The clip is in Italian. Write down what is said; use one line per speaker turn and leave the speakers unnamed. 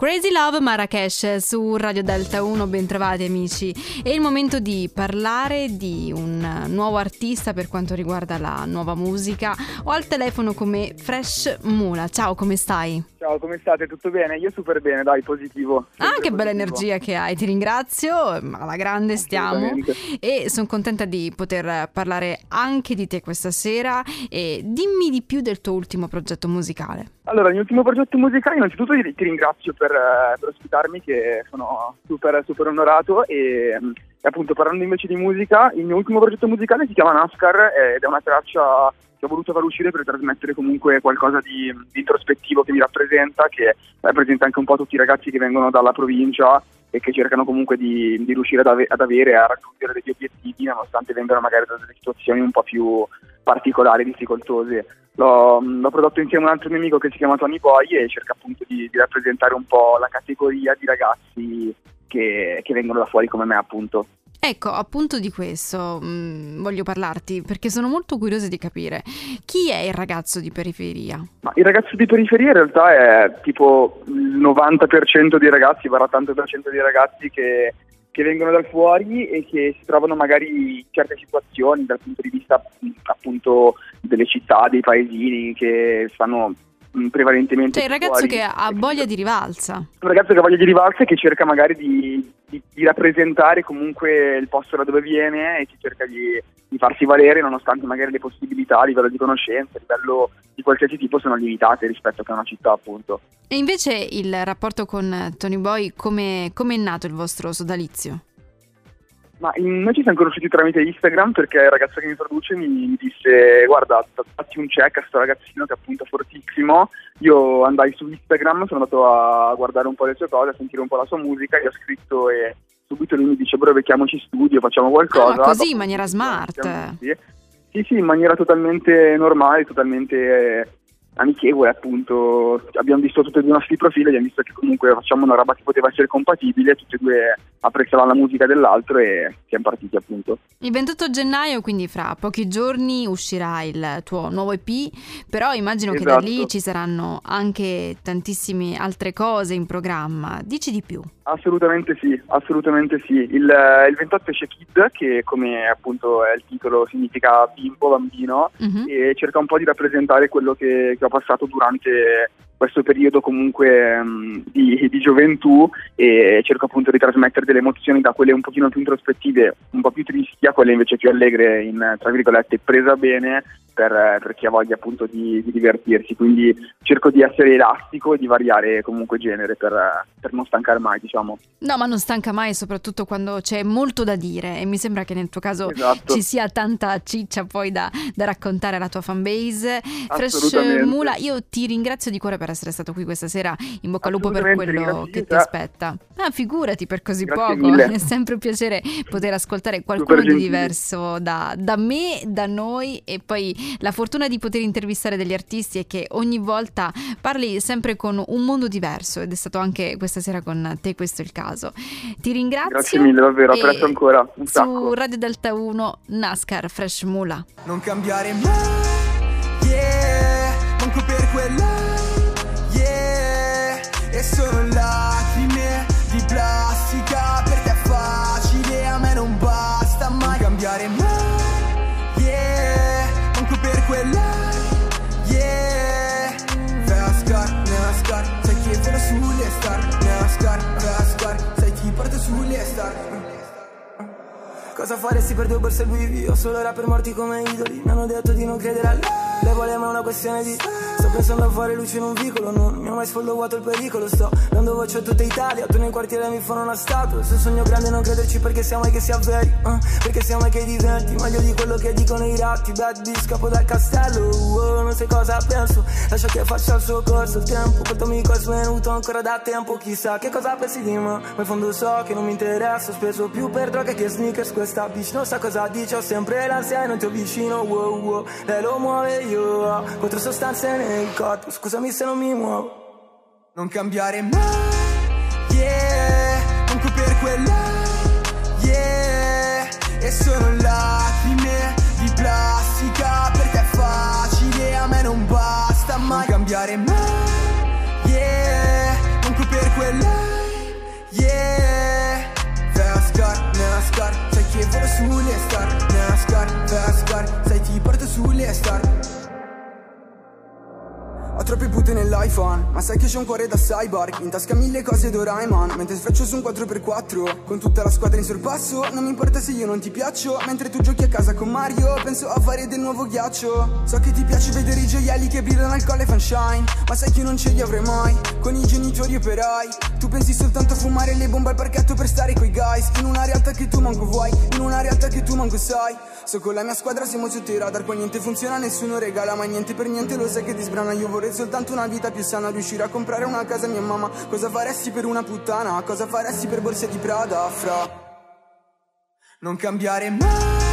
Crazy Love Marrakesh su Radio Delta 1, bentrovati amici. È il momento di parlare di un nuovo artista per quanto riguarda la nuova musica. Ho al telefono come Fresh Mula. Ciao, come stai?
Ciao, come state? Tutto bene? Io super bene, dai, positivo.
Ah, che bella energia che hai, ti ringrazio, alla grande stiamo e sono contenta di poter parlare anche di te questa sera e dimmi di più del tuo ultimo progetto musicale.
Allora, il mio ultimo progetto musicale, innanzitutto ti, ringrazio per, eh, per, ospitarmi, che sono super, super onorato e, e, appunto parlando invece di musica, il mio ultimo progetto musicale si chiama NASCAR ed è una traccia che ho voluto far uscire per trasmettere comunque qualcosa di, di introspettivo che mi rappresenta, che rappresenta anche un po' tutti i ragazzi che vengono dalla provincia e che cercano comunque di, di riuscire ad, ave- ad, avere, a raggiungere degli obiettivi nonostante vengano magari da delle situazioni un po' più particolari, difficoltose. L'ho, l'ho, prodotto insieme a un altro mio amico che si chiama Tony Boy e cerca appunto di, di rappresentare un po' la categoria di ragazzi che, che vengono da fuori come me appunto.
Ecco, appunto di questo mh, mm, voglio parlarti perché sono molto curiosa di capire chi è il ragazzo di periferia.
Ma il ragazzo di periferia in realtà è tipo il 90% dei ragazzi, il 80% dei ragazzi che, che, vengono dal fuori e che si trovano magari in certe situazioni dal punto di vista appunto delle città, dei paesini che Mm, prevalentemente.
Cioè il ragazzo che ha voglia di rivalsa.
Un ragazzo che ha voglia di rivalsa e che cerca magari di, di, di rappresentare comunque il posto da dove viene e che cerca di, di, farsi valere nonostante magari le possibilità a livello di conoscenza, a livello di qualsiasi tipo sono limitate rispetto a una città appunto.
E invece il rapporto con Tony Boy, come è nato il vostro sodalizio?
Ma noi ci siamo conosciuti tramite Instagram perché il ragazzo che mi produce mi, mi disse guarda fatti un check a questo ragazzino che è appunto fortissimo. Io andai su Instagram, sono andato a guardare un po' le sue cose, a sentire un po' la sua musica, gli ho scritto e subito lui mi dice bro becchiamoci studio, facciamo qualcosa.
Ah, così in maniera smart.
Sì, sì, in maniera totalmente normale, totalmente amichevole appunto abbiamo visto tutti e due i nostri profili abbiamo visto che comunque facciamo una roba che poteva essere compatibile tutti e due apprezzavano la musica dell'altro e siamo partiti appunto
il 28 gennaio quindi fra pochi giorni uscirà il tuo nuovo EP però immagino esatto. che da lì esatto. ci saranno anche tantissime altre cose in programma dici di più
Assolutamente sì, assolutamente sì. Il, il 28 esce Kid, che come appunto è il titolo significa bimbo, bambino, uh-huh. e cerca un po' di rappresentare quello che, che ho passato durante questo periodo comunque um, di, di, gioventù e cerco appunto di trasmettere delle emozioni da quelle un pochino più introspettive, un po' più tristi, a quelle invece più allegre, in tra virgolette presa bene per, per chi ha voglia appunto di, di, divertirsi. Quindi cerco di essere elastico e di variare comunque genere per, per non stancare mai, diciamo.
No, ma non stanca mai, soprattutto quando c'è molto da dire e mi sembra che nel tuo caso esatto. ci sia tanta ciccia poi da, da raccontare alla tua fanbase. Fresh Mula, io ti ringrazio di cuore per essere stato qui questa sera. In bocca al lupo per quello che ti aspetta. Ah, figurati per così Grazie poco. Mille. È sempre un piacere poter ascoltare qualcuno di diverso da, da, me, da noi. E poi la fortuna di poter intervistare degli artisti è che ogni volta parli sempre con un mondo diverso. Ed è stato anche questa sera con te questo il caso. Ti ringrazio.
Grazie mille, davvero. Apprezzo ancora. Un
su
sacco.
Radio Delta 1, NASCAR Fresh Mula.
Non cambiare mai, yeah, manco per quella Cosa faresti per due borse Louis V? Ho solo rapper morti come idoli Mi hanno detto di non credere a lei Le voleva una questione di Sto pensando a fare luce in un vicolo Non mi ho mai sfollovato il pericolo. Sto dando voce a tutta Italia Tu nel quartiere mi fanno una statua. Se sogno grande non crederci perché siamo ai che si avveri uh, Perché siamo ai che diventi. Meglio di quello che dicono i ratti Bad bitch capo dal castello uh, Non sai cosa penso. Lascia che faccia il suo corso Il tempo portami col svenuto ancora da tempo Chissà che cosa pensi di me. Ma in fondo so che non mi interessa Ho speso più per droga che sneakers. Questa bitch non sa cosa dice Ho sempre l'ansia e non ti ho vicino wow, wow. Lei lo muove io ho Quattro sostanze nel nel corpo. Scusami se non mi muovo. Non cambiare mai. Yeah Manco per quella. Yeah E sono lacrime di plastica troppe pute nell'iPhone Ma sai che c'è un cuore da cyborg. In tasca mille cose Doraemon Mentre sfreccio su un 4x4 Con tutta la squadra in sorpasso Non mi importa se io non ti piaccio. Mentre tu giochi a casa con Mario Penso a fare del nuovo ghiaccio. So che ti piace vedere i gioielli che brillano al colle fanshine Ma sai che io non ce li avrei mai. Con i genitori operai Tu pensi soltanto a fumare le bombe al parchetto per stare coi guys. In una realtà che tu manco vuoi In una realtà che tu manco sai. So con la mia squadra siamo sotto i radar Poi niente funziona, nessuno regala Ma niente per niente lo sai che ti sbrana Io vorrei soltanto una vita più sana Riuscire a comprare una casa a mia mamma Cosa faresti per una puttana? Cosa faresti per borse di Prada, fra? Non cambiare mai,